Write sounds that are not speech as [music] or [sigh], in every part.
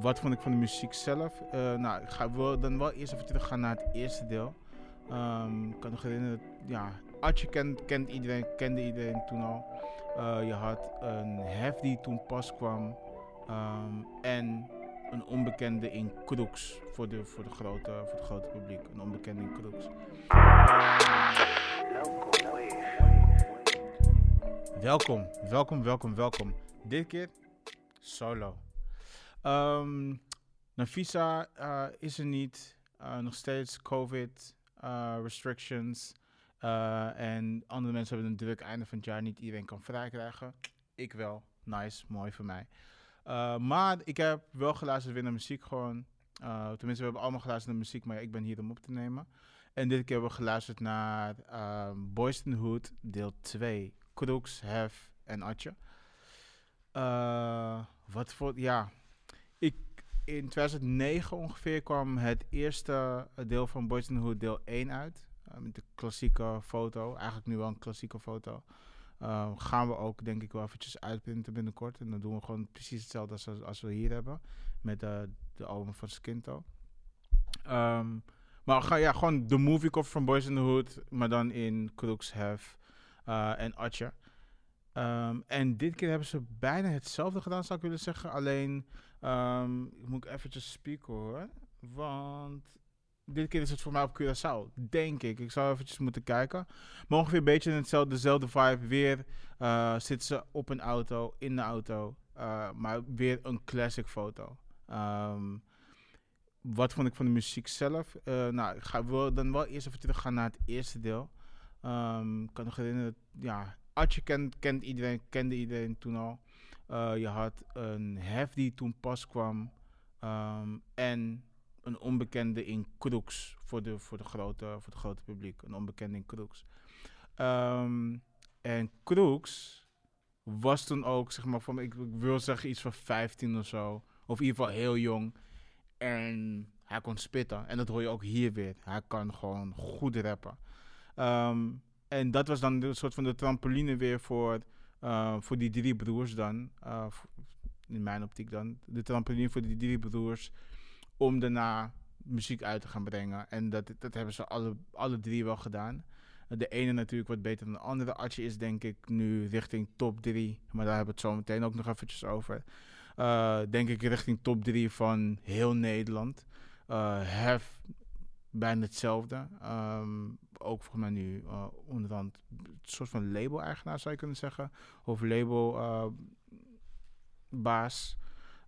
wat vond ik van de muziek zelf? Uh, nou, ik ga dan wel eerst even teruggaan naar het eerste deel. Um, ik kan nog herinneren, ja, Atje kent, kent iedereen, kende iedereen toen al. Uh, je had een hef die toen pas kwam. Um, en een onbekende in Crooks voor, de, voor, de grote, voor het grote publiek. Een onbekende in Crooks. Welkom, welkom, welkom, welkom. Dit keer solo. Um, Nafisa uh, is er niet. Uh, nog steeds COVID uh, restrictions. en andere mensen hebben een druk einde van het jaar. Niet iedereen kan vrij krijgen. Ik wel. Nice, mooi voor mij. maar ik heb wel geluisterd weer naar muziek gewoon. tenminste, we hebben allemaal geluisterd naar muziek, maar ik ben hier om op te nemen. En dit keer hebben we geluisterd naar Boys in Hood, deel 2. Crooks, Hef en Atje. wat voor, ja, in 2009 ongeveer kwam het eerste deel van Boys in the Hood deel 1 uit. Uh, met de klassieke foto. Eigenlijk nu wel een klassieke foto. Uh, gaan we ook denk ik wel eventjes uitprinten binnenkort. En dan doen we gewoon precies hetzelfde als, als we hier hebben. Met uh, de album van Skinto. Um, maar ja, gewoon de movie cover van Boys in the Hood. Maar dan in Crooks, Hef en Atje. Um, en dit keer hebben ze bijna hetzelfde gedaan, zou ik willen zeggen. Alleen Um, moet ik eventjes spieken hoor. Want dit keer is het voor mij op Curaçao, denk ik. Ik zou eventjes moeten kijken. Maar ongeveer een beetje hetzelfde, dezelfde vibe. Weer uh, zitten ze op een auto, in de auto. Uh, maar weer een classic foto. Um, wat vond ik van de muziek zelf? Uh, nou, ik ga, dan wel eerst even teruggaan naar het eerste deel. Um, ik kan nog herinneren, ja, Atje kent, kent iedereen, kende iedereen toen al. Uh, je had een hef die toen pas kwam. Um, en een onbekende in Crooks voor, de, voor, de grote, voor het grote publiek. Een onbekende in Crooks. Um, en Crooks was toen ook, zeg maar, van, ik, wil zeggen iets van 15 of zo. Of in ieder geval heel jong. En hij kon spitten. En dat hoor je ook hier weer. Hij kan gewoon goed rappen. Um, en dat was dan een soort van de trampoline weer voor uh, voor die drie broers dan, uh, in mijn optiek dan, de trampoline voor die drie broers, om daarna muziek uit te gaan brengen. En dat, dat hebben ze alle, alle drie wel gedaan. De ene natuurlijk wat beter dan de andere. Atje is denk ik nu richting top 3. Maar daar hebben we het zo meteen ook nog eventjes over. Uh, denk ik richting top 3 van heel Nederland. Hef bijna hetzelfde. Um, ook volgens mij nu uh, onderhand een soort van label-eigenaar zou je kunnen zeggen. Of label-baas.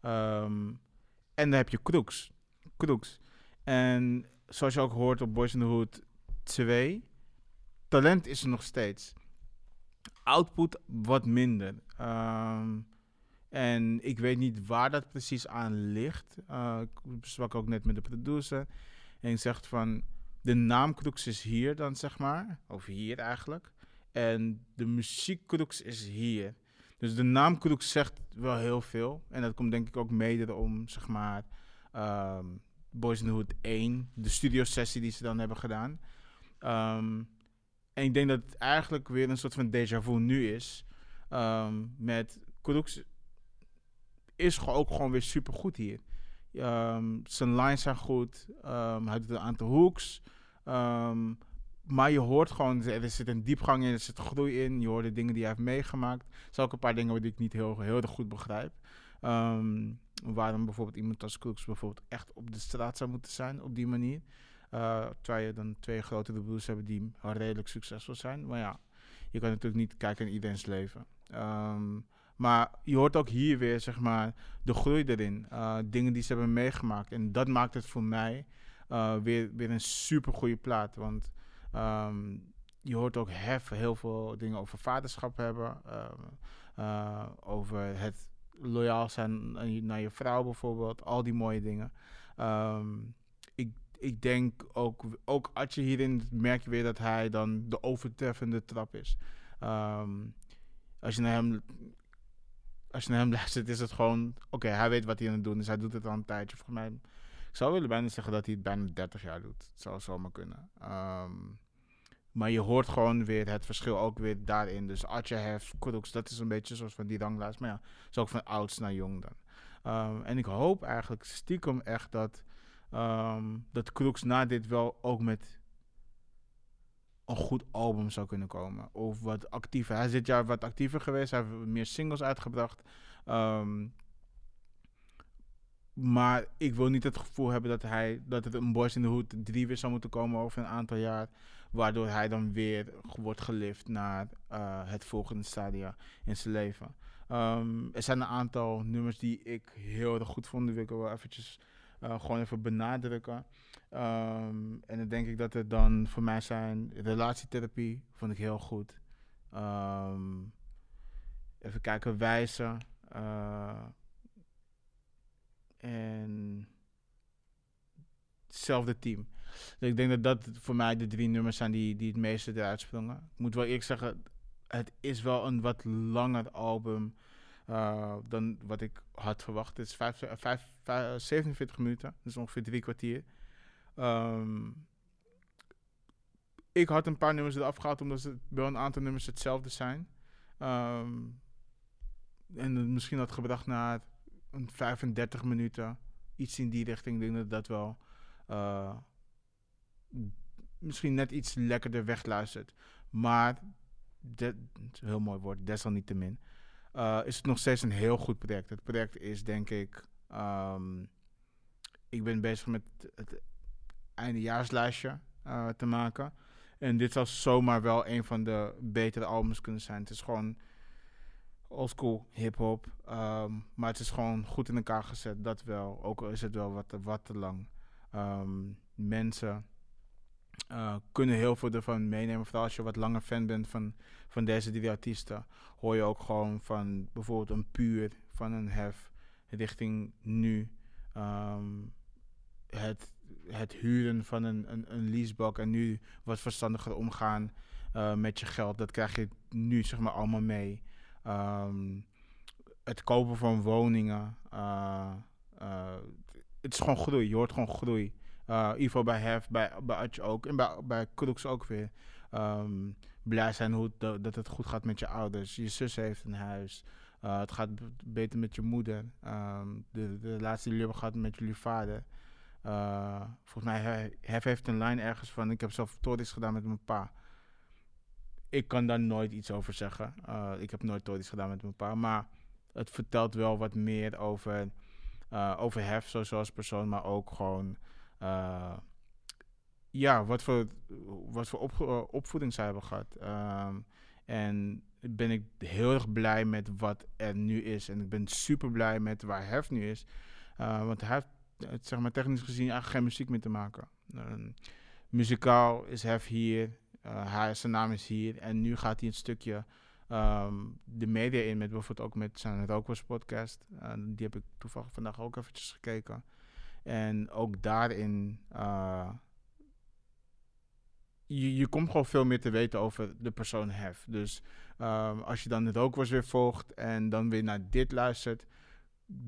Uh, um, en dan heb je Crooks. Crooks. En zoals je ook hoort op Boys in the Hood 2, talent is er nog steeds. Output wat minder. Um, en ik weet niet waar dat precies aan ligt. Uh, ik sprak ook net met de producer. En zegt van, de naamcrux is hier dan, zeg maar. Of hier eigenlijk. En de muziekcrux is hier. Dus de naamcrux zegt wel heel veel. En dat komt denk ik ook mede om, zeg maar, um, Boys in the Hood 1. De studio sessie die ze dan hebben gedaan. Um, en ik denk dat het eigenlijk weer een soort van déjà vu nu is. Um, met Crux is ook gewoon weer super goed hier. Um, zijn lines zijn goed. Um, hij doet een aantal hooks. Um, maar je hoort gewoon, er zit een diepgang in, er zit groei in. Je hoort de dingen die hij heeft meegemaakt. Er zijn ook een paar dingen die ik niet heel, heel goed begrijp. waarom bijvoorbeeld iemand als Crooks bijvoorbeeld echt op de straat zou moeten zijn op die manier. Uh, terwijl je dan twee grote broers hebben die redelijk succesvol zijn. Maar ja, je kan natuurlijk niet kijken naar iedereen's leven. Maar je hoort ook hier weer, zeg maar, de groei erin. Uh, dingen die ze hebben meegemaakt. En dat maakt het voor mij uh, weer, weer een super goede plaat. Want um, je hoort ook heel veel dingen over vaderschap hebben. Uh, over het loyaal zijn naar je vrouw bijvoorbeeld. Al die mooie dingen. Um, ik, ik denk ook, ook als je hierin merk je weer dat hij dan de overtreffende trap is. Als je naar hem als je naar hem [laughs] luistert, is het gewoon... Oké, hij weet wat hij aan het doen is. Hij doet het al een tijdje. Volgens mij... Ik zou willen bijna zeggen dat hij het bijna 30 jaar doet. Het zou zomaar kunnen. Um, maar je hoort gewoon weer het verschil ook weer daarin. Dus Atje Hef, Crooks, dat is een beetje zoals van die ranglijst. Maar ja, is ook van ouds naar jong dan. Ehm, en ik hoop eigenlijk stiekem echt dat, um, dat Crooks na dit wel ook met een goed album zou kunnen komen. Of wat actiever. Hij is dit jaar wat actiever geweest. Hij heeft meer singles uitgebracht. Um, maar ik wil niet het gevoel hebben dat, hij, dat het een Boys in the Hood 3 weer zou moeten komen over een aantal jaar. Waardoor hij dan weer wordt gelift naar uh, het volgende stadia in zijn leven. Um, er zijn een aantal nummers die ik heel erg goed vond. Die wil ik wel eventjes uh, gewoon even benadrukken. Um, en dan denk ik dat het dan voor mij zijn relatietherapie. Vond ik heel goed. Um, even kijken, wijzen. Uh, en hetzelfde team. Dus ik denk dat dat voor mij de drie nummers zijn die, die het meeste eruit sprongen. Ik moet wel eerlijk zeggen, het is wel een wat langer album uh, dan wat ik had verwacht. Het is vijf, vijf, vijf, 47 minuten, dus ongeveer drie kwartier. Um, ik had een paar nummers eraf gehaald omdat het wel een aantal nummers hetzelfde zijn. Um, en misschien had gebracht naar een 35 minuten. Iets in die richting. Denk dat dat wel misschien net iets lekkerder wegluistert. Maar, de, heel mooi woord, desalniettemin. Uh, is het nog steeds een heel goed project. Het project is denk ik. Um, ik ben bezig met het eindejaarslijstje uh, te maken. En dit zou zomaar wel een van de betere albums kunnen zijn. Het is gewoon oldschool hip-hop. Um, maar het is gewoon goed in elkaar gezet, dat wel. Ook al is het wel wat, wat te lang. Um, mensen uh, kunnen heel veel ervan meenemen. Vooral als je wat langer fan bent van, van deze drie artiesten. Hoor je ook gewoon van bijvoorbeeld een puur, van een hef, richting nu. Um, het, het huren van een, een, een leasebak en nu wat verstandiger omgaan uh, met je geld. Dat krijg je nu zeg maar allemaal mee. Um, het kopen van woningen. Uh, het is gewoon groei. Je hoort gewoon groei. Ieder geval bij Hef, bij, bij ook. En bij, bij Crooks ook weer. Um, blij zijn hoe dat, het goed gaat met je ouders. Je zus heeft een huis. Uh, het gaat beter met je moeder. Um, de, de relatie die jullie hebben gehad met jullie vader. Uh, volgens mij, Hef heeft een lijn ergens van... Ik heb zelf tories gedaan met mijn pa ik kan daar nooit iets over zeggen. Ik heb nooit tories gedaan met mijn pa. Maar het vertelt wel wat meer over, over Hef, zoals persoon. Maar ook gewoon... Uh, ja, wat voor, wat voor op, opvoeding zij hebben gehad. Um, en ben ik heel erg blij met wat er nu is. En ik ben super blij met waar Hef nu is. want hij heeft, zeg maar, technisch gezien eigenlijk geen muziek meer te maken. muzikaal is Hef hier uh, hij, zijn naam is hier. En nu gaat hij een stukje um, de media in met bijvoorbeeld ook met zijn Rokers podcast. Die heb ik toevallig vandaag ook eventjes gekeken. En ook daarin... Uh, je, je komt gewoon veel meer te weten over de persoon Hef. Dus um, als je dan de Rokers weer volgt en dan weer naar dit luistert...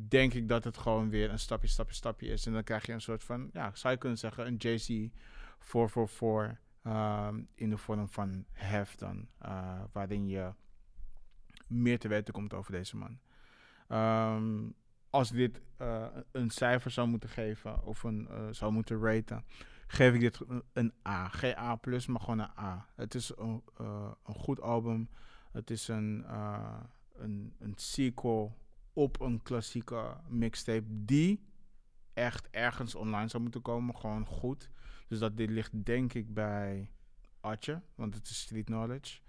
denk ik dat het gewoon weer een stapje, stapje, stapje is. En dan krijg je een soort van... Ja, zou je kunnen zeggen een JC 444... Um, in de vorm van hef dan, uh, waarin je meer te weten komt over deze man. Um, als dit uh, een cijfer zou moeten geven of een, uh, zou moeten raten, geef ik dit een A. Geen A+, maar gewoon een A. Het is een, een goed album. Het is een, een, een sequel op een klassieke mixtape die echt ergens online zou moeten komen. Gewoon goed. Dus dat dit ligt denk ik bij Atje, want het is street knowledge.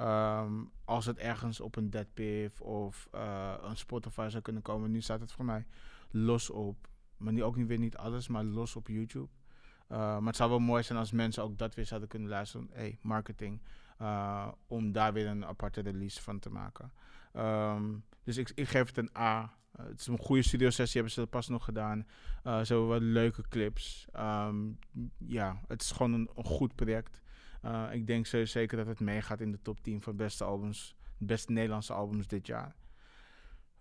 Um, als het ergens op een Deadpiff of uh, een Spotify zou kunnen komen. Nu staat het voor mij los op. Maar nu ook niet weer niet alles, maar los op YouTube. Uh, maar het zou wel mooi zijn als mensen ook dat weer zouden kunnen luisteren. Hey, marketing. Uh, om daar weer een aparte release van te maken. Um, dus ik, ik geef het een A. Het is een goede studio sessie, hebben ze pas nog gedaan. Ze hebben wat leuke clips. Um, ja, het is gewoon een goed project. Uh, ik denk zeker dat het meegaat in de top 10 van beste albums, beste Nederlandse albums dit jaar.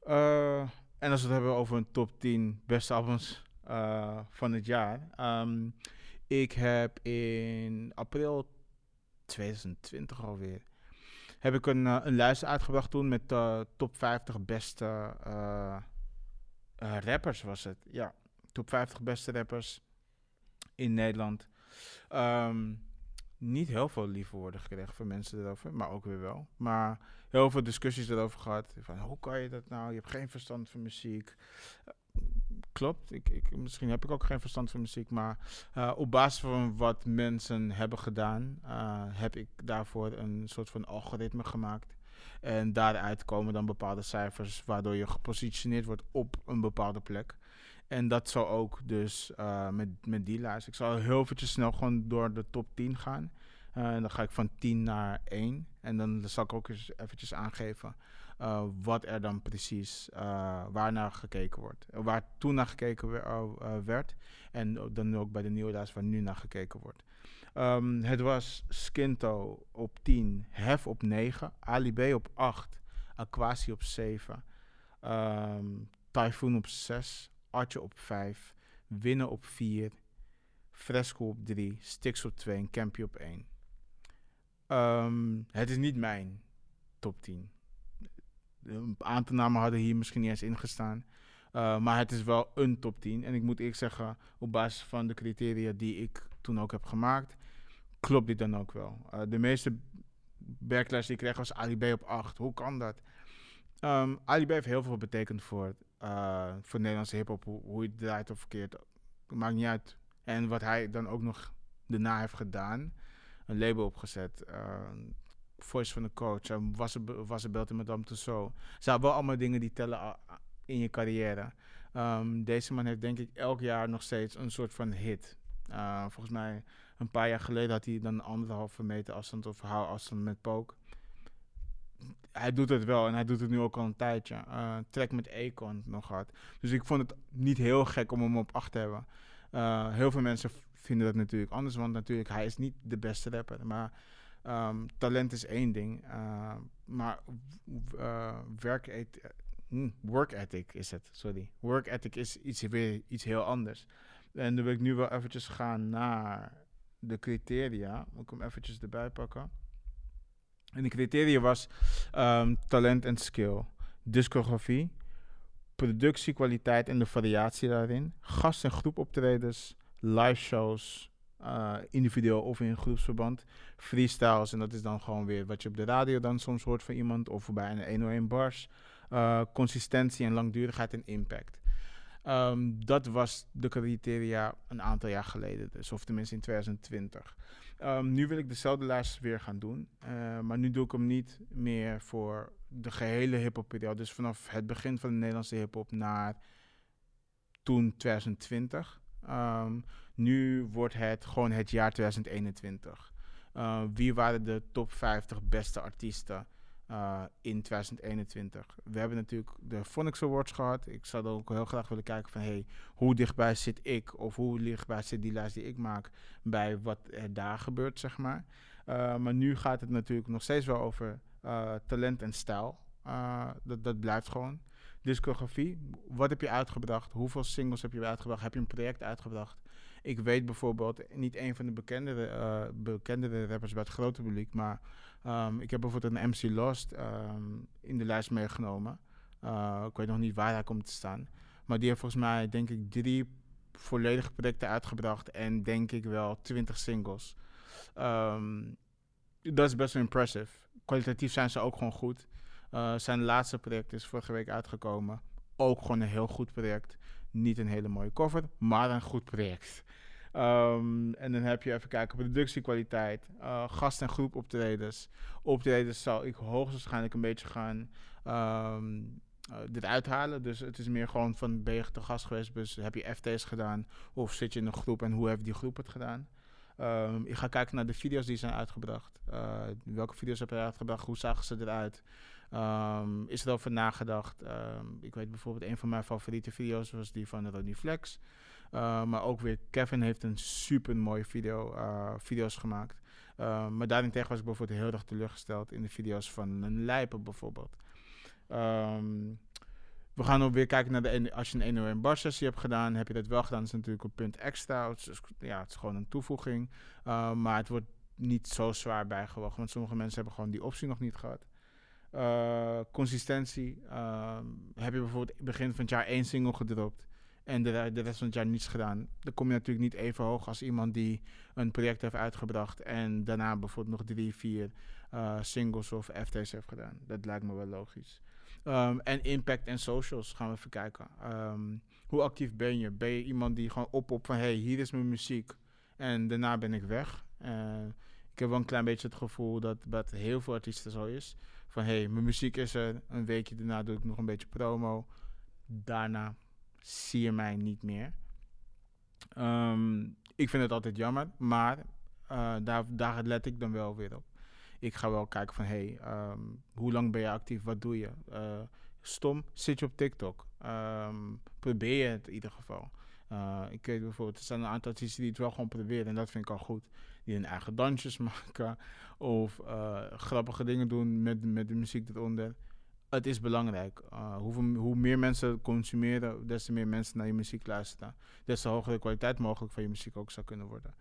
Uh, en als we het hebben over een top 10 beste albums uh, van het jaar. Um, ik heb in april 2020 alweer heb ik een, een lijst uitgebracht toen met de top 50 beste Eh, rappers was het, ja. Top 50 beste rappers in Nederland. Ehm, niet heel veel lieve woorden gekregen van mensen erover, maar ook weer wel. Maar heel veel discussies erover gehad. Van hoe kan je dat nou? Je hebt geen verstand van muziek. Uh, klopt, ik, ik, misschien heb ik ook geen verstand van muziek, maar uh, op basis van wat mensen hebben gedaan, uh, heb ik daarvoor een soort van algoritme gemaakt. En daaruit komen dan bepaalde cijfers, waardoor je gepositioneerd wordt op een bepaalde plek. En dat zal ook dus uh, met, met die lijst. Ik zal heel eventjes snel gewoon door de top 10 gaan. Uh, dan ga ik van 10 naar 1. En dan zal ik ook eens eventjes aangeven uh, wat er dan precies, waar naar gekeken wordt. Waar toen naar gekeken werd. En dan ook bij de nieuwe lijst waar nu naar gekeken wordt. Um, het was Skinto op 10, Hef op 9, Ali op 8, Aquasi op 7, um, Typhoon op 6, Artje op 5, Winnen op 4, Fresco op 3, Stix op 2 en Campy op 1. Um, het is niet mijn top 10. Een aantal namen hadden hier misschien niet eens ingestaan. Uh, maar het is wel een top 10. En ik moet eerlijk zeggen, op basis van de criteria die ik toen ook heb gemaakt, klopt dit dan ook wel. Uh, de meeste backslash die ik kreeg was Ali op 8. Hoe kan dat? Um, Ali B heeft heel veel betekend voor, uh, voor Nederlandse hip-hop. Hoe, hoe het draait of verkeerd. Maakt niet uit. En wat hij dan ook nog daarna heeft gedaan. Een label opgezet. Uh, voice van de coach. Was er, was Belt in Madame Tussauds. Het zijn wel allemaal dingen die tellen in je carrière. Um, deze man heeft denk ik elk jaar nog steeds een soort van hit. Uh, volgens mij een paar jaar geleden had hij dan anderhalve meter afstand of afstand met poke. Hij doet het wel en hij doet het nu ook al een tijdje. Uh, track met Akon nog gehad. Dus ik vond het niet heel gek om hem op acht te hebben. Uh, heel veel mensen vinden dat natuurlijk anders, want natuurlijk, hij is niet de beste rapper. Maar um, talent is één ding. Uh, maar werk ethic, hm, work ethic is het, sorry. Work ethic is iets, weer iets heel anders. En dan wil ik nu wel eventjes gaan naar de criteria. Moet ik hem eventjes erbij pakken. En de criteria was um, talent en skill, discografie, productiekwaliteit en de variatie daarin, gast- en groepoptredens, live shows, uh, individueel of in groepsverband, freestyles, en dat is dan gewoon weer wat je op de radio dan soms hoort van iemand, of bij een 101 bars, uh, consistentie en langdurigheid en impact. Um, dat was de criteria een aantal jaar geleden, dus, of tenminste in 2020. Um, nu wil ik dezelfde lijst weer gaan doen, uh, maar nu doe ik hem niet meer voor de gehele hip-hop periode. Dus vanaf het begin van de Nederlandse hip-hop naar toen 2020. Um, nu wordt het gewoon het jaar 2021. Uh, wie waren de top 50 beste artiesten? Uh, in 2021. We hebben natuurlijk de Phonics Awards gehad. Ik zou ook heel graag willen kijken van hey, hoe dichtbij zit ik of hoe dichtbij zit die lijst die ik maak bij wat er daar gebeurt, zeg maar. Uh, maar nu gaat het natuurlijk nog steeds wel over uh, talent en stijl. dat, dat blijft gewoon. Discografie, wat heb je uitgebracht? Hoeveel singles heb je uitgebracht? Heb je een project uitgebracht? Ik weet bijvoorbeeld, niet een van de bekendere, uh, bekendere rappers bij het grote publiek, maar um, ik heb bijvoorbeeld een MC Lost um, in de lijst meegenomen. Uh, ik weet nog niet waar hij komt te staan. Maar die heeft volgens mij, denk ik, drie volledige projecten uitgebracht en denk ik wel twintig singles. Um, dat is best wel impressive. Kwalitatief zijn ze ook gewoon goed. Uh, zijn laatste project is vorige week uitgekomen. Ook gewoon een heel goed project. Niet een hele mooie cover, maar een goed project. Um, en dan heb je even kijken, productiekwaliteit, uh, gast- en groep optredens. Zal ik hoogstwaarschijnlijk een beetje gaan um, uh, dit uithalen. Dus het is meer gewoon van ben je te gast geweest, dus heb je FT's gedaan of zit je in een groep en hoe heeft die groep het gedaan. Um, ik ga kijken naar de video's die zijn uitgebracht. Uh, welke video's heb je uitgebracht? Hoe zagen ze eruit? Um, is er over nagedacht? Um, ik weet bijvoorbeeld, een van mijn favoriete video's was die van Ronnie Flex. Uh, maar ook weer, Kevin heeft een super mooie video, uh, video's gemaakt. Maar daarentegen was ik bijvoorbeeld heel erg teleurgesteld in de video's van een Lijpen bijvoorbeeld. We gaan ook weer kijken naar de als je een 101 bar sessie hebt gedaan, heb je dat wel gedaan, dat is natuurlijk een punt extra. Ja, het is gewoon een toevoeging. maar het wordt niet zo zwaar bijgewogen, want sommige mensen hebben gewoon die optie nog niet gehad. Uh, consistentie. Uh, heb je bijvoorbeeld begin van het jaar één single gedropt en de, de rest van het jaar niets gedaan. Dan kom je natuurlijk niet even hoog als iemand die een project heeft uitgebracht en daarna bijvoorbeeld nog drie, vier uh, singles of FT's heeft gedaan. Dat lijkt me wel logisch. Um, en impact en socials gaan we even kijken. Um, hoe actief ben je? Ben je iemand die gewoon op op van hey, hier is mijn muziek en daarna ben ik weg? Uh, ik heb wel een klein beetje het gevoel dat dat heel veel artiesten zo is. Van hey, mijn muziek is er, een weekje daarna doe ik nog een beetje promo. Daarna zie je mij niet meer. Um, ik vind het altijd jammer, maar uh, daar, let ik dan wel weer op. Ik ga wel kijken van, hey, um, hoe lang ben je actief? Wat doe je? Uh, stom, zit je op TikTok? Um, probeer je het in ieder geval. Uh, ik weet bijvoorbeeld, er zijn een aantal artiesten die het wel gewoon proberen en dat vind ik al goed. Die hun eigen dansjes [laughs] maken of grappige dingen doen met, met de muziek eronder het is belangrijk. Uh, hoe, hoe, meer mensen consumeren, des te meer mensen naar je muziek luisteren. Des te hoger de kwaliteit mogelijk van je muziek ook zou kunnen worden.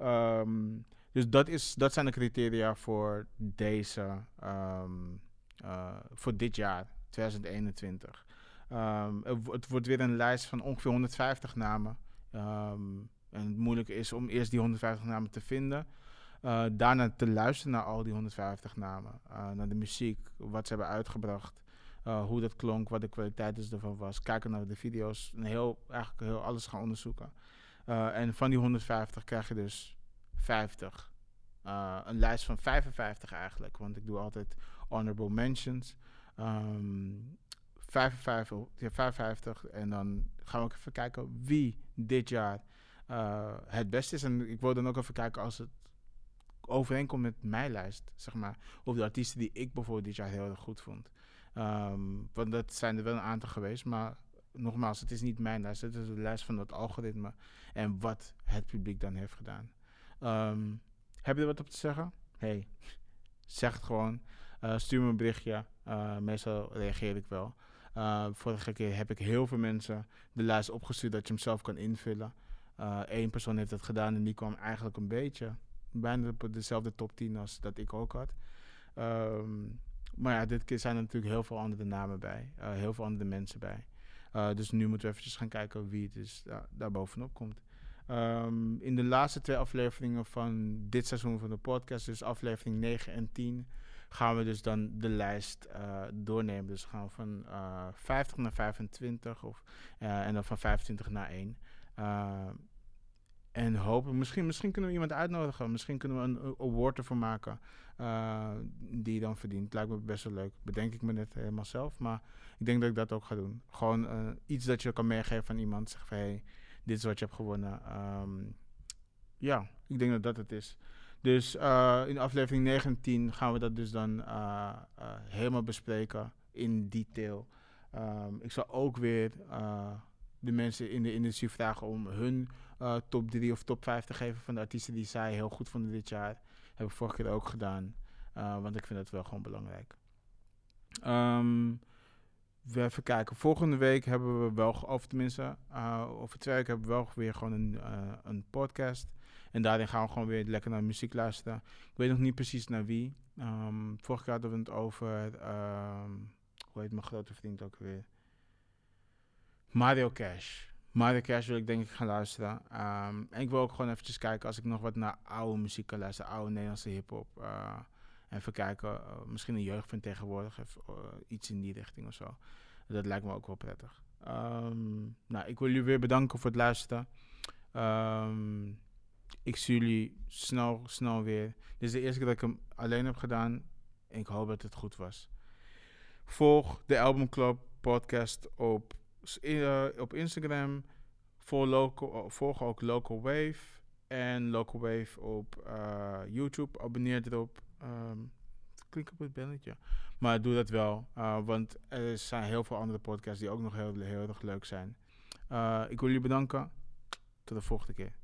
Um, dus dat, is, dat zijn de criteria voor deze, uh, voor dit jaar, 2021. Um, het wordt weer een lijst van ongeveer 150 namen. en het moeilijke is om eerst die 150 namen te vinden. Uh, daarna te luisteren naar al die 150 namen. Uh, naar de muziek, wat ze hebben uitgebracht. Uh, hoe dat klonk, wat de kwaliteit dus ervan was. Kijken naar de video's. En heel, eigenlijk heel alles gaan onderzoeken. en van die 150 krijg je dus 50. een lijst van 55 eigenlijk. Want ik doe altijd honorable mentions. Um, 55, ja, 55. En dan gaan we ook even kijken wie dit jaar het beste is. En ik wil dan ook even kijken als het overeenkomt met mijn lijst, zeg maar. Of de artiesten die ik bijvoorbeeld dit jaar heel erg goed vond. Um, want dat zijn er wel een aantal geweest, maar nogmaals, het is niet mijn lijst. Het is de lijst van het algoritme en wat het publiek dan heeft gedaan. Um, heb je er wat op te zeggen? Hey, [laughs] zeg het gewoon. Uh, stuur me een berichtje. Uh, meestal reageer ik wel. Uh, vorige keer heb ik heel veel mensen de lijst opgestuurd dat je hem zelf kan invullen. Eén persoon heeft dat gedaan en die kwam eigenlijk een beetje bijna dezelfde top 10 als dat ik ook had. Um, maar ja, dit keer zijn er natuurlijk heel veel andere namen bij. Uh, heel veel andere mensen bij. Dus nu moeten we eventjes gaan kijken wie het is daar, daar bovenop komt. Um, in de laatste twee afleveringen van dit seizoen van de podcast, dus aflevering 9 en 10, gaan we dus dan de lijst uh, doornemen. Dus gaan we van 50 naar 25 of, en dan van 25 naar 1. En hopen, misschien, misschien kunnen we iemand uitnodigen. Misschien kunnen we een award ervoor maken. Uh, die je dan verdient. Lijkt me best wel leuk. Bedenk ik me net helemaal zelf. Maar ik denk dat ik dat ook ga doen. Gewoon uh, iets dat je kan meegeven aan iemand. Zeg van hey, dit is wat je hebt gewonnen. Um, ja, ik denk dat dat het is. Dus uh, in aflevering 19 gaan we dat dus dan helemaal bespreken. In detail. Um, ik zal ook weer de mensen in de industrie vragen om hun top 3 of top 5 te geven van de artiesten die zij heel goed vonden dit jaar. Heb ik vorige keer ook gedaan. Want ik vind dat wel gewoon belangrijk. Um, we even kijken. Volgende week hebben we wel, of tenminste, uh, over twee weken hebben we wel weer gewoon een, een podcast. En daarin gaan we gewoon weer lekker naar muziek luisteren. Ik weet nog niet precies naar wie. Um, vorige keer hadden we het over, um, hoe heet mijn grote vriend ook weer? Mario Cash. Mario Cash wil ik denk ik gaan luisteren. Um, en ik wil ook gewoon eventjes kijken als ik nog wat naar oude muziek kan luisteren. Oude Nederlandse hip-hop. Uh, even kijken, uh, misschien een jeugd van tegenwoordig. Of, uh, iets in die richting of zo. Dat lijkt me ook wel prettig. Nou, ik wil jullie weer bedanken voor het luisteren. Um, ik zie jullie snel, snel weer. Dit is de eerste keer dat ik hem alleen heb gedaan. En ik hoop dat het goed was. Volg de Album Club podcast op uh, op Instagram. Local, uh, volg ook Local Wave. En Local Wave op uh, YouTube. Abonneer erop. Um, klik op het belletje. Maar doe dat wel. Want er zijn heel veel andere podcasts die ook nog heel, heel erg leuk zijn. Ik wil jullie bedanken. Tot de volgende keer.